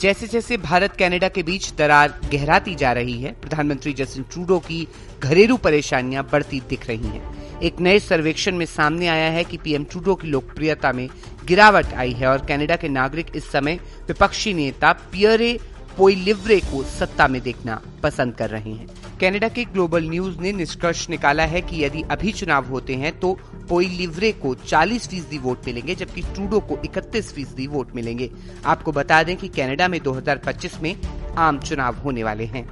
जैसे जैसे भारत कनाडा के बीच दरार गहराती जा रही है, प्रधानमंत्री जस्टिन ट्रूडो की घरेलू परेशानियाँ बढ़ती दिख रही हैं। एक नए सर्वेक्षण में सामने आया है कि पीएम ट्रूडो की लोकप्रियता में गिरावट आई है और कनाडा के नागरिक इस समय विपक्षी नेता पियरे पोईलिवरे को सत्ता में देखना पसंद कर रहे हैं कनाडा के ग्लोबल न्यूज़ ने निष्कर्ष निकाला है कि यदि अभी चुनाव होते हैं तो पोई लिवरे को 40 फ़ीसदी वोट मिलेंगे, जबकि ट्रूडो को 31 फ़ीसदी वोट मिलेंगे। आपको बता दें कि कनाडा में 2025 में आम चुनाव होने वाले हैं।